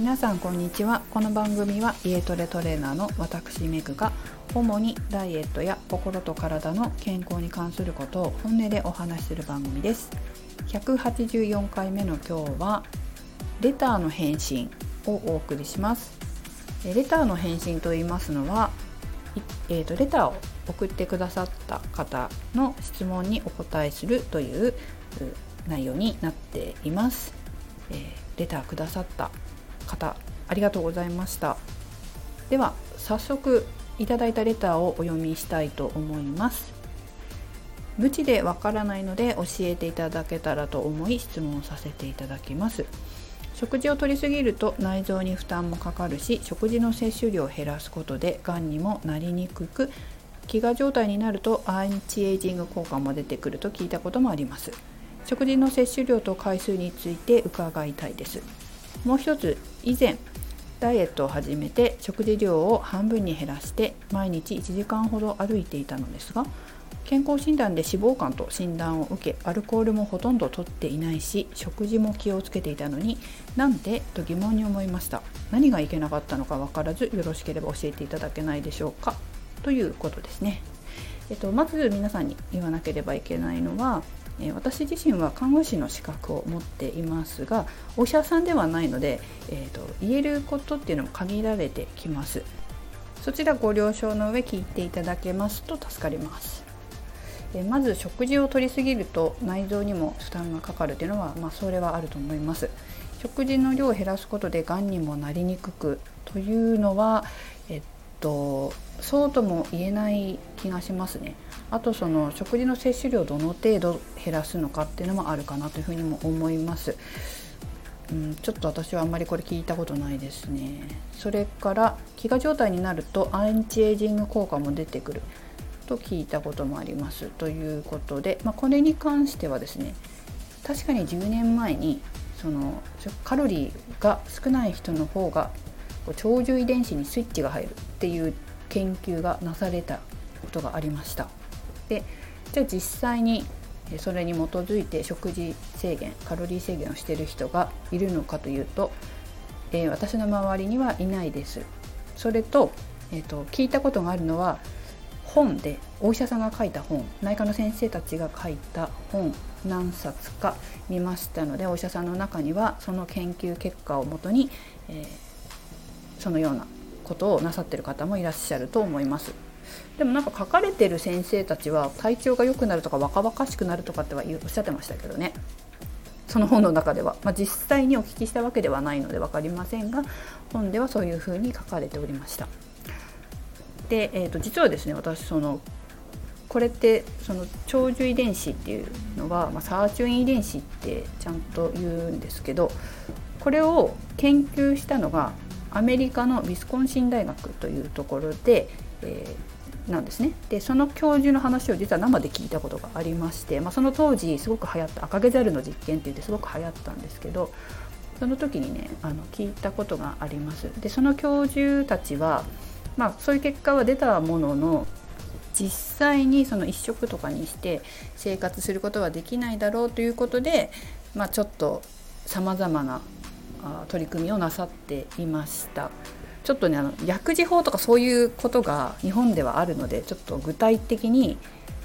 皆さんこんにちは。この番組は家トレトレーナーの私メグが主にダイエットや心と体の健康に関することを本音でお話しする番組です。184回目の今日はレターの返信をお送りします。レターの返信と言いますのはえーと、レターを送ってくださった方の質問にお答えするという内容になっています、えー、レターくださった方ありがとうございました。では早速いただいたレターをお読みしたいと思います。無知でわからないので教えていただけたらと思い質問させていただきます。食事を摂りすぎると内臓に負担もかかるし食事の摂取量を減らすことでがんにもなりにくく飢餓状態になるとアンチエイジング効果も出てくると聞いたこともあります。食事の摂取量と回数について伺いたいです。もう一つ以前ダイエットを始めて食事量を半分に減らして毎日1時間ほど歩いていたのですが健康診断で脂肪肝と診断を受けアルコールもほとんど取っていないし食事も気をつけていたのになんでと疑問に思いました。何がいけなかったのか分からずよろしければ教えていただけないでしょうか？ということですね、えっと、まず皆さんに言わなければいけないのは私自身は看護師の資格を持っていますがお医者さんではないので、えーと、言えることっていうのも限られてきます。そちらご了承の上聞いていただけますと助かります。まず食事を摂りすぎると内臓にも負担がかかるというのは、まあ、それはあると思います。食事の量を減らすことでがんにもなりにくくというのは、えっと、そうとも言えない気がしますねあとその食事の摂取量どの程度減らすのかっていうのもあるかなというふうにも思います。うん、ちょっと私はあんまりこれ聞いたことないですね。それから飢餓状態になるとアンチエイジング効果も出てくると聞いたこともありますということで、まあ、これに関してはですね確かに10年前にそのカロリーが少ない人の方が長寿遺伝子にスイッチが入るっていう研究がなされたことがありました。でじゃあ実際にそれに基づいて食事制限カロリー制限をしている人がいるのかというと、えー、私の周りにはいないです。それと,、えーと、聞いたことがあるのは本でお医者さんが書いた本内科の先生たちが書いた本何冊か見ましたのでお医者さんの中にはその研究結果をもとに、えー、そのようなことをなさってる方もいらっしゃると思います。でもなんか書かれてる先生たちは体調が良くなるとか若々しくなるとかってはおっしゃってましたけどねその本の中では、まあ、実際にお聞きしたわけではないので分かりませんが本ではそういうふうに書かれておりました。で、えー、と実はですね私そのこれってその長寿遺伝子っていうのは、まあ、サーチュイン遺伝子ってちゃんと言うんですけどこれを研究したのがアメリカのウィスコンシン大学というところで、えー、なんですねでその教授の話を実は生で聞いたことがありまして、まあ、その当時すごく流行った赤毛ザルの実験って言ってすごく流行ったんですけどその時にねあの聞いたことがあります。でその教授たちは、まあ、そういう結果は出たものの実際にその1食とかにして生活することはできないだろうということで、まあ、ちょっとさまざまな取り組みをなさっていました。ちょっとねあの薬事法とかそういうことが日本ではあるのでちょっと具体的に、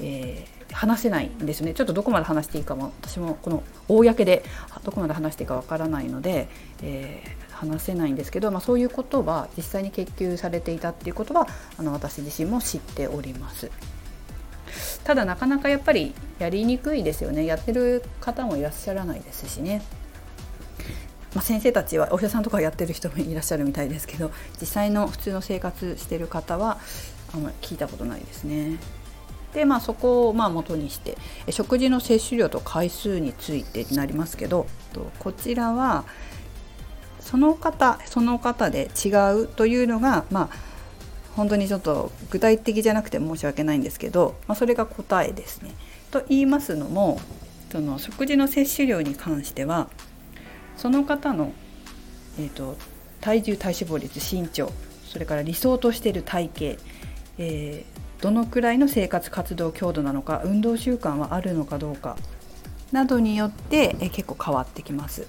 えー、話せないんですねちょっとどこまで話していいかも私もこの公でどこまで話していいかわからないので、えー、話せないんですけど、まあ、そういうことは実際に研究されていたっていうことはあの私自身も知っております。ただなかなかやっぱりやりにくいですよねやってる方もいらっしゃらないですしね。まあ、先生たちはお医者さんとかやってる人もいらっしゃるみたいですけど実際の普通の生活してる方はあんまり聞いたことないですね。でまあそこをまあ元にして食事の摂取量と回数についてになりますけどこちらはその方その方で違うというのがまあ本当にちょっと具体的じゃなくて申し訳ないんですけど、まあ、それが答えですね。と言いますのもその食事の摂取量に関してはその方の、えーと、体重体脂肪率身長それから理想としている体型、えー、どのくらいの生活活動強度なのか運動習慣はあるのかどうかなどによって、えー、結構変わってきます。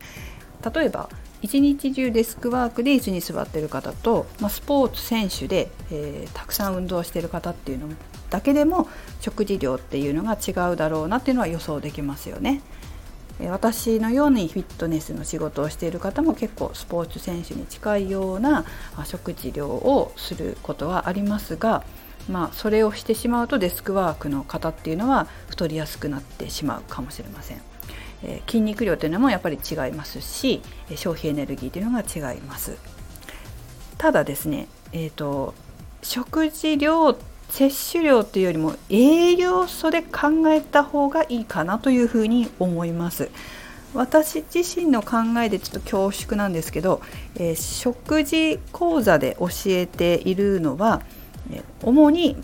例えば一日中デスクワークで椅子に座ってる方と、まあ、スポーツ選手で、えー、たくさん運動してる方っていうのだけでも食事量っていうのが違うだろうなっていうのは予想できますよね。私のようにフィットネスの仕事をしている方も結構スポーツ選手に近いような食事量をすることはありますが、まあ、それをしてしまうとデスクワークの方っていうのは太りやすくなってしまうかもしれません。え筋肉量というのもやっぱり違いますし消費エネルギーというのが違いますただですね、えーと、食事量摂取量というよりも栄養素で考えた方がいいかなというふうに思います私自身の考えでちょっと恐縮なんですけど、えー、食事講座で教えているのは、え主に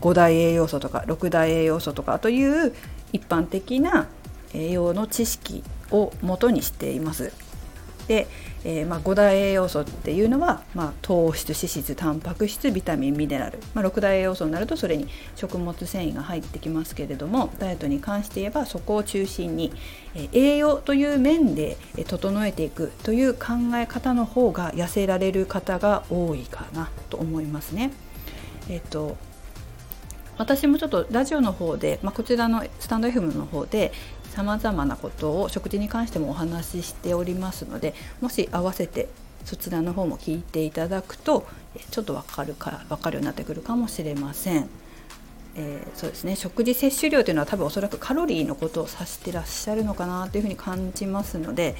5大栄養素とか6大栄養素とかという一般的な栄養の知識を元にしています。で、えー、まあ、5大栄養素っていうのは、まあ、糖質脂質タンパク質ビタミンミネラル、まあ、6大栄養素になるとそれに食物繊維が入ってきますけれどもダイエットに関して言えばそこを中心に、えー、栄養という面で整えていくという考え方の方が痩せられる方が多いかなと思いますね。えっ、と私もちょっとラジオの方で、まあ、こちらのスタンド FM の方でさまざまなことを食事に関してもお話ししておりますのでもし合わせてそちらの方も聞いていただくとちょっと分かるか分かるようになってくるかもしれません。えー、そうですね食事摂取量というのは多分おそらくカロリーのことを指してらっしゃるのかなというふうに感じますので、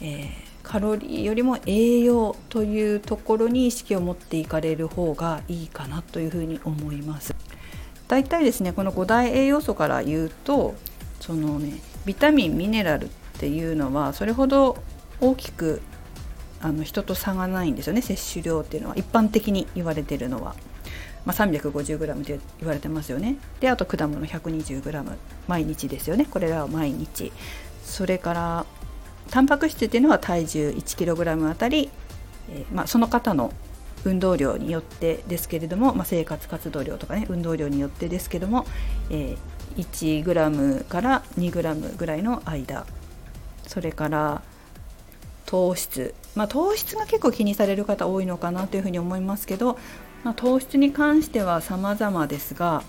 えー、カロリーよりも栄養というところに意識を持っていかれる方がいいかなというふうに思います。だいたいですねこの5大栄養素から言うとそのねビタミンミネラルっていうのはそれほど大きくあの人と差がないんですよね摂取量っていうのは一般的に言われてるのは。まあ、350g って言われてますよね。であと果物 120g 毎日ですよねこれらは毎日。それからタンパク質っていうのは体重 1kg あたり、えー、まあ、その方の運動量によってですけれども、まあ、生活活動量とかね運動量によってですけども、えー、1g から 2g ぐらいの間。それから糖質、まあ、糖質が結構気にされる方多いのかなというふうに思いますけど、まあ、糖質に関しては様々ですが、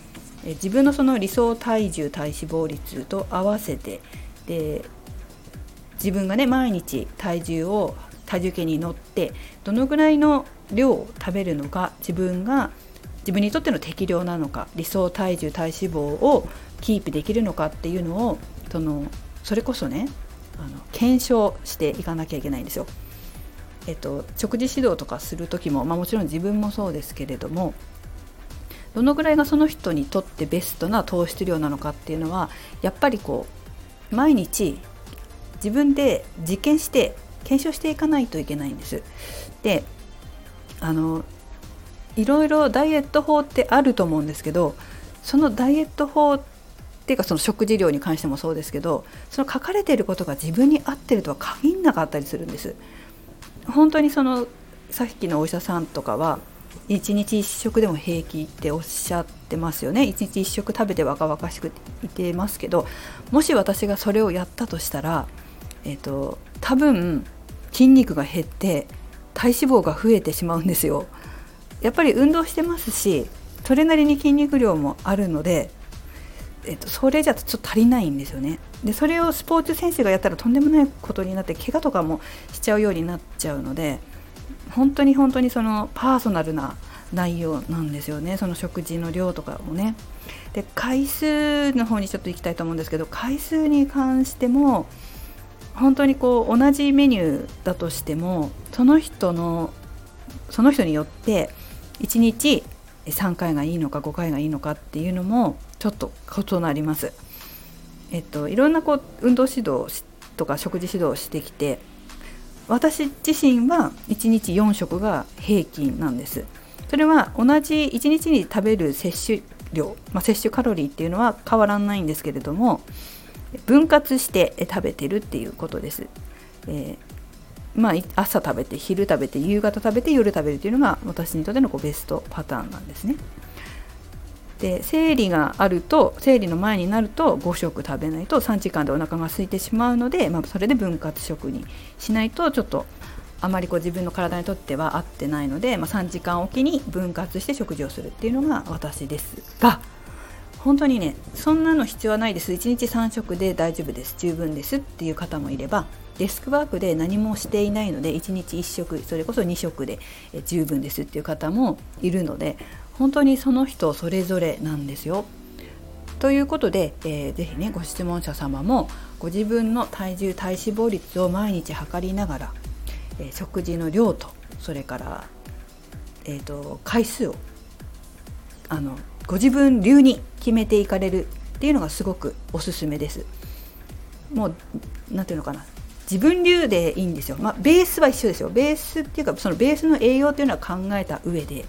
え自分のその理想体重体脂肪率と合わせてで自分がね毎日体重を体重計に乗ってどのぐらいの量を食べるのか自分が自分にとっての適量なのか理想体重体脂肪をキープできるのかっていうのをそのそれこそねあの検証していかなきゃいけないんですよ。えっと、食事指導とかする時も、まあ、もちろん自分もそうですけれどもどのぐらいがその人にとってベストな糖質量なのかっていうのはやっぱりこう毎日自分で実験して検証していかないといけないんです。であのいろいろダイエット法ってあると思うんですけどそのダイエット法っていうかその食事量に関してもそうですけどその書かれていることが自分に合ってるとは限らなかったりするんです。本当にそのさっきのお医者さんとかは1日1食でも平気っておっしゃってますよね1日1食食べて若々しくいてますけどもし私がそれをやったとしたら、えーと多分筋肉が減って体脂肪が増えてしまうんですよやっぱり運動してますしそれなりに筋肉量もあるので、えっと、それじゃちょっと足りないんですよね。でそれをスポーツ選手がやったらとんでもないことになって怪我とかもしちゃうようになっちゃうので本当に本当にそのパーソナルな内容なんですよね。その食事の量とかもね。で回数の方にちょっと行きたいと思うんですけど回数に関しても本当にこう同じメニューだとしてもその人のその人によって1日3回がいいのか5回がいいのかっていうのもちょっと異なります。えっと、いろんなこう運動指導とか食事指導をしてきて私自身は1日4食が平均なんです。それは同じ1日に食べる摂取量、まあ、摂取カロリーっていうのは変わらないんですけれども分割して食べてるっていうことです。えー、まあ、朝食べて昼食べて夕方食べて夜食べるというのが私にとってのこうベストパターンなんですね。で生理があると生理の前になると5食食べないと3時間でお腹が空いてしまうので、まあ、それで分割食にしないとちょっとあまりこう自分の体にとっては合ってないので、まあ、3時間おきに分割して食事をするっていうのが私ですが本当にねそんなの必要はないです。1日3食で大丈夫です。十分ですっていう方もいればデスクワークで何もしていないので1日1食それこそ2食で十分ですっていう方もいるので本当にその人それぞれなんですよ。ということで、えー、ぜひねご質問者様もご自分の体重体脂肪率を毎日測りながら、えー、食事の量とそれから、えーと、回数をあのご自分流に決めていかれるっていうのがすごくおすすめです。もう何ていうのかな自分流でいいんですよ。まあ、ベースは一緒ですよ。ベースっていうかそのベースの栄養っていうのは考えた上で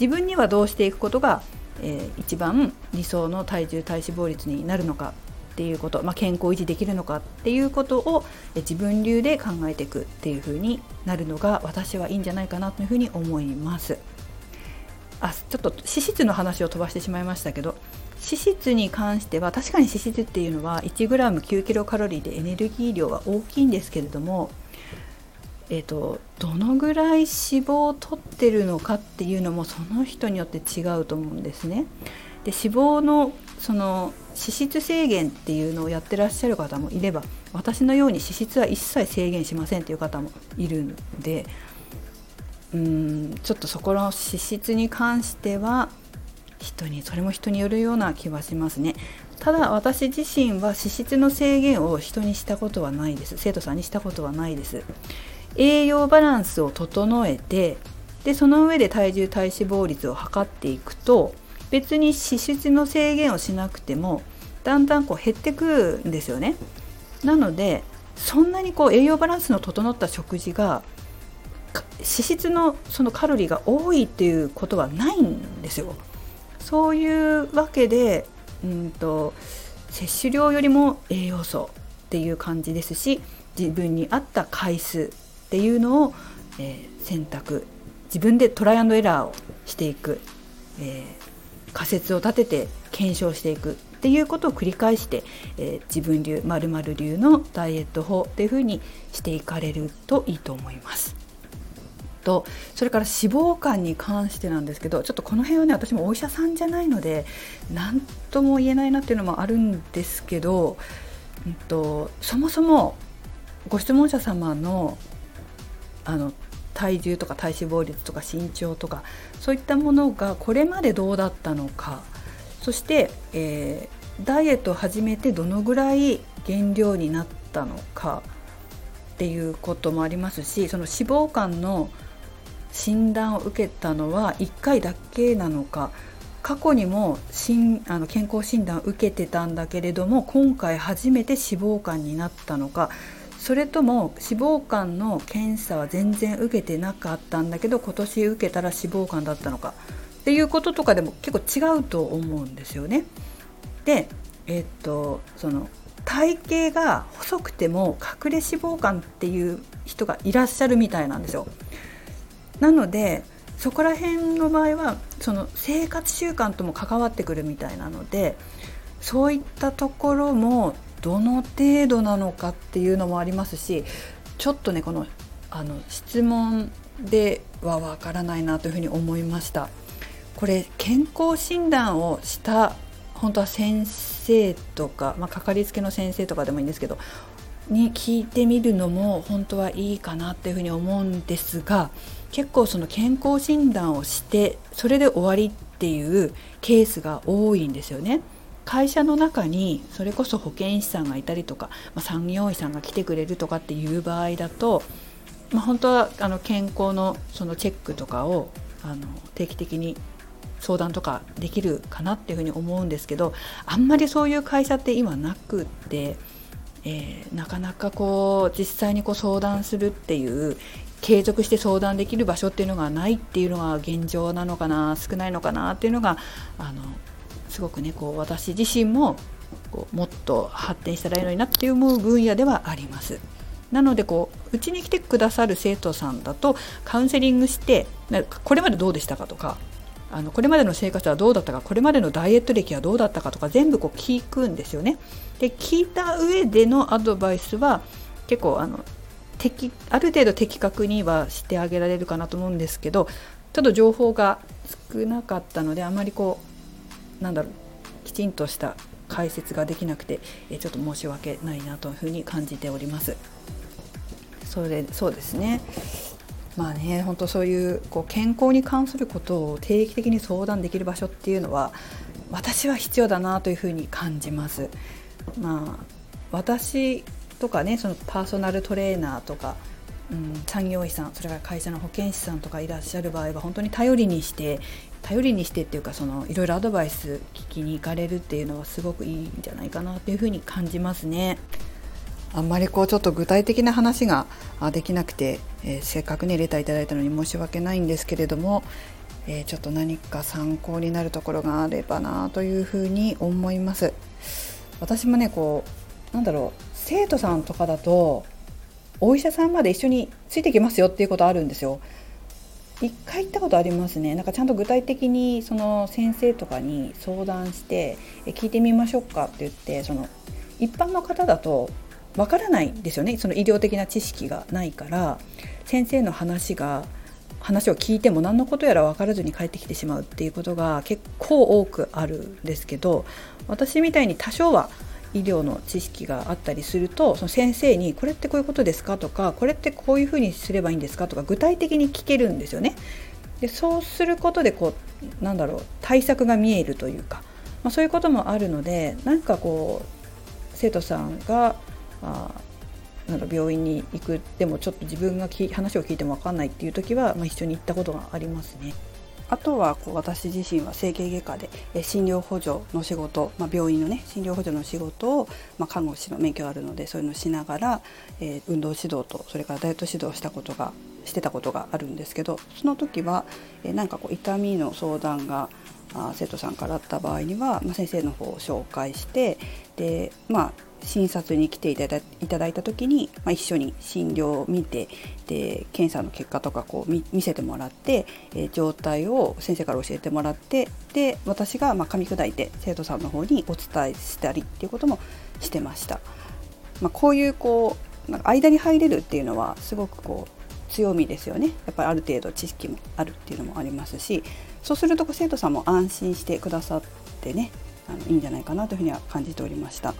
自分にはどうしていくことが、えー、一番理想の体重体脂肪率になるのかっていうこと、まあ、健康維持できるのかっていうことを自分流で考えていくっていう風になるのが私はいいんじゃないかなというふうに思います。あちょっと脂質の話を飛ばしてしまいましたけど脂質に関しては確かに脂質っていうのは 1g9 キロカロリーでエネルギー量は大きいんですけれどもえーと、どのぐらい脂肪を取ってるのかっていうのもその人によって違うと思うんですね。で脂肪のその脂質制限っていうのをやってらっしゃる方もいれば私のように脂質は一切制限しませんっていう方もいるのでうんちょっとそこの脂質に関しては人にそれも人によるような気はしますね。ただ私自身は脂質の制限を人にしたことはないです生徒さんにしたことはないです栄養バランスを整えてでその上で体重体脂肪率を測っていくと別に脂質の制限をしなくてもだんだんこう減ってくんですよね。なのでそんなにこう栄養バランスの整った食事が脂質のそのカロリーが多いっていうことはないんですよ。そういうわけで、うんと摂取量よりも栄養素っていう感じですし自分に合った回数っていうのを、えー、選択。自分でトライアンドエラーをしていく、えー、仮説を立てて検証していく。っていうことを繰り返して、えー、自分流まる流のダイエット法っていうふうにしていかれるといいと思います。とそれから脂肪肝に関してなんですけどちょっとこの辺はね私もお医者さんじゃないので何とも言えないなっていうのもあるんですけど、うんとそもそもご質問者様のあの体重とか体脂肪率とか身長とかそういったものがこれまでどうだったのか。そして、えー、ダイエットを始めてどのぐらい減量になったのかっていうこともありますしその脂肪肝の診断を受けたのは1回だけなのか。過去にもあの健康診断を受けてたんだけれども今回初めて脂肪肝になったのか。それとも脂肪肝の検査は全然受けてなかったんだけど今年受けたら脂肪肝だったのかっていうこととかでも結構違うと思うんですよね。でえっとその体型が細くても隠れ脂肪肝っていう人がいらっしゃるみたいなんですよ。なのでそこら辺の場合はその生活習慣とも関わってくるみたいなのでそういったところもどの程度なのかっていうのもありますしちょっとねこのあの質問ではわからないなというふうに思いました。これ健康診断をした本当は先生とか、まあ、かかりつけの先生とかでもいいんですけどに聞いてみるのも本当はいいかなっていうふうに思うんですが結構その健康診断をしてそれで終わりっていうケースが多いんですよね。会社の中にそれこそ保健師さんがいたりとか、まあ、産業医さんが来てくれるとかっていう場合だと、まあ、本当はあの健康のそのチェックとかをあの定期的に相談とかできるかなっていうふうに思うんですけどあんまりそういう会社って今なくって、えー、なかなかこう実際にこう相談するっていう継続して相談できる場所っていうのがないっていうのが現状なのかな少ないのかなっていうのがあのすごくねこう私自身もこうもっと発展したらいいのになって思う分野ではあります。なのでこううちに来てくださる生徒さんだとカウンセリングしてこれまでどうでしたかとかあのこれまでの生活はどうだったかこれまでのダイエット歴はどうだったかとか全部こう聞くんですよね。で聞いた上でのアドバイスは結構あの的ある程度的確にはしてあげられるかなと思うんですけどちょっと情報が少なかったのであまりこうなんだろうきちんとした解説ができなくてえちょっと申し訳ないなというふうに感じております。それそうですねまあね本当そういうこう健康に関することを定期的に相談できる場所っていうのは私は必要だなというふうに感じます。まあ、私とかねそのパーソナルトレーナーとか、うん、産業医さんそれから会社の保健師さんとかいらっしゃる場合は本当に頼りにして頼りにしてっていうかそのいろいろアドバイス聞きに行かれるっていうのはすごくいいんじゃないかなというふうに感じますね。あんまりこうちょっと具体的な話ができなくて、えー、せっかくねレターいただいたのに申し訳ないんですけれども、えー、ちょっと何か参考になるところがあればなというふうに思います私もねこうなんだろう生徒さんとかだとお医者さんまで一緒についてきますよっていうことあるんですよ一回行ったことありますね。なんかちゃんと具体的にその先生とかに相談して聞いてみましょうかって言ってその一般の方だとわからないんですよね。その医療的な知識がないから先生の話が話を聞いても何のことやら分からずに帰ってきてしまうっていうことが結構多くあるんですけど私みたいに多少は医療の知識があったりするとその先生に「これってこういうことですか?」とか「これってこういうふうにすればいいんですか?」とか具体的に聞けるんですよね。でそうすることでこうなんだろう対策が見えるというか、まあ、そういうこともあるのでなんかこう生徒さんがあなんだ病院に行くでもちょっと自分が話を聞いても分かんないっていう時は、まあ、一緒に行ったことがありますね。あとはこう私自身は整形外科で診療補助の仕事、まあ、病院のね診療補助の仕事を、まあ、看護師の免許あるのでそういうのをしながら、えー、運動指導とそれからダイエット指導したことがしてたことがあるんですけどその時は、えー、なんかこう痛みの相談があ生徒さんからあった場合には、まあ、先生の方を紹介してでまあ診察に来ていただいただいた時に、まあ、一緒に診療を見てで検査の結果とかこう見せてもらって、えー、状態を先生から教えてもらってで私がまあ噛み砕いて生徒さんの方にお伝えしたりっていうこともしてました。まあ、こういうこうなんか間に入れるっていうのはすごくこう強みですよねやっぱりある程度知識もあるっていうのもありますしそうすると生徒さんも安心してくださってねあのいいんじゃないかなというふうには感じておりました。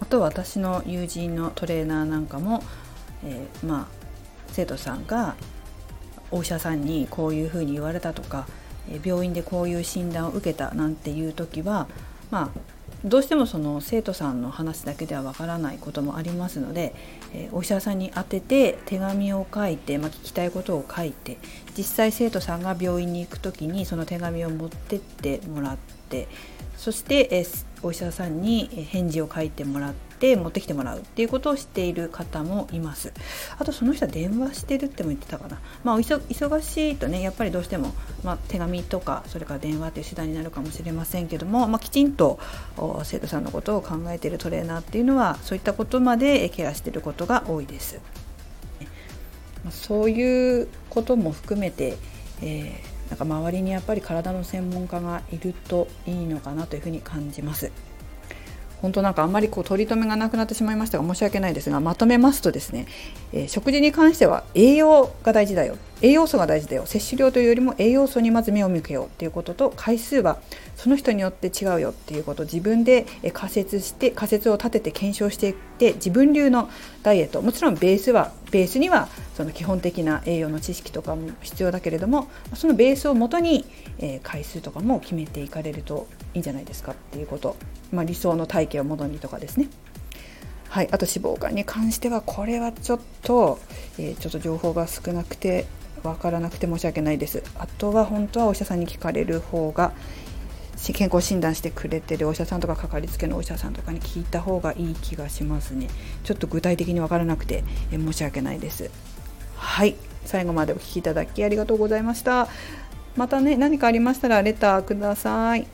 あと私の友人のトレーナーなんかも、えー、まあ生徒さんがお医者さんにこういうふうに言われたとか病院でこういう診断を受けたなんていう時はまあどうしてもその生徒さんの話だけではわからないこともありますので、え、お医者さんに当てて手紙を書いて、まあ、聞きたいことを書いて実際生徒さんが病院に行く時にその手紙を持ってってもらってそして、え、お医者さんに返事を書いてもらって持ってきてもらうっていうことをしている方もいます。あとその人は電話してるっても言ってたかな。まあ忙しいとねやっぱりどうしても、まあ、手紙とかそれから電話っていう手段になるかもしれませんけども、まあ、きちんと生徒さんのことを考えているトレーナーっていうのはそういったことまでケアしていることが多いです。そういうことも含めて、えーなんか周りにやっぱり体の専門家がいるといいのかなというふうに感じます。本当なんかあんまりこう取り留めがなくなってしまいましたが申し訳ないですがまとめますとですね、えー、食事に関しては栄養が大事だよ栄養素が大事だよ摂取量というよりも栄養素にまず目を向けようということと回数はその人によって違うよっていうことを自分で仮説して仮説を立てて検証していって自分流のダイエットもちろんベースはベースにはその基本的な栄養の知識とかも必要だけれどもそのベースをもとに回数とかも決めていかれるといいんじゃないですかっていうこと、まあ、理想の体型をもとにとかですね。はい、あと脂肪肝に関してはこれはちょっと、えー、ちょっと情報が少なくて分からなくて申し訳ないです。あとは本当はお医者さんに聞かれる方が健康診断してくれてるお医者さんとかかかりつけのお医者さんとかに聞いた方がいい気がしますね。ちょっと具体的に分からなくて申し訳ないです。はい。最後までお聴きいただきありがとうございました。またね何かありましたらレターください。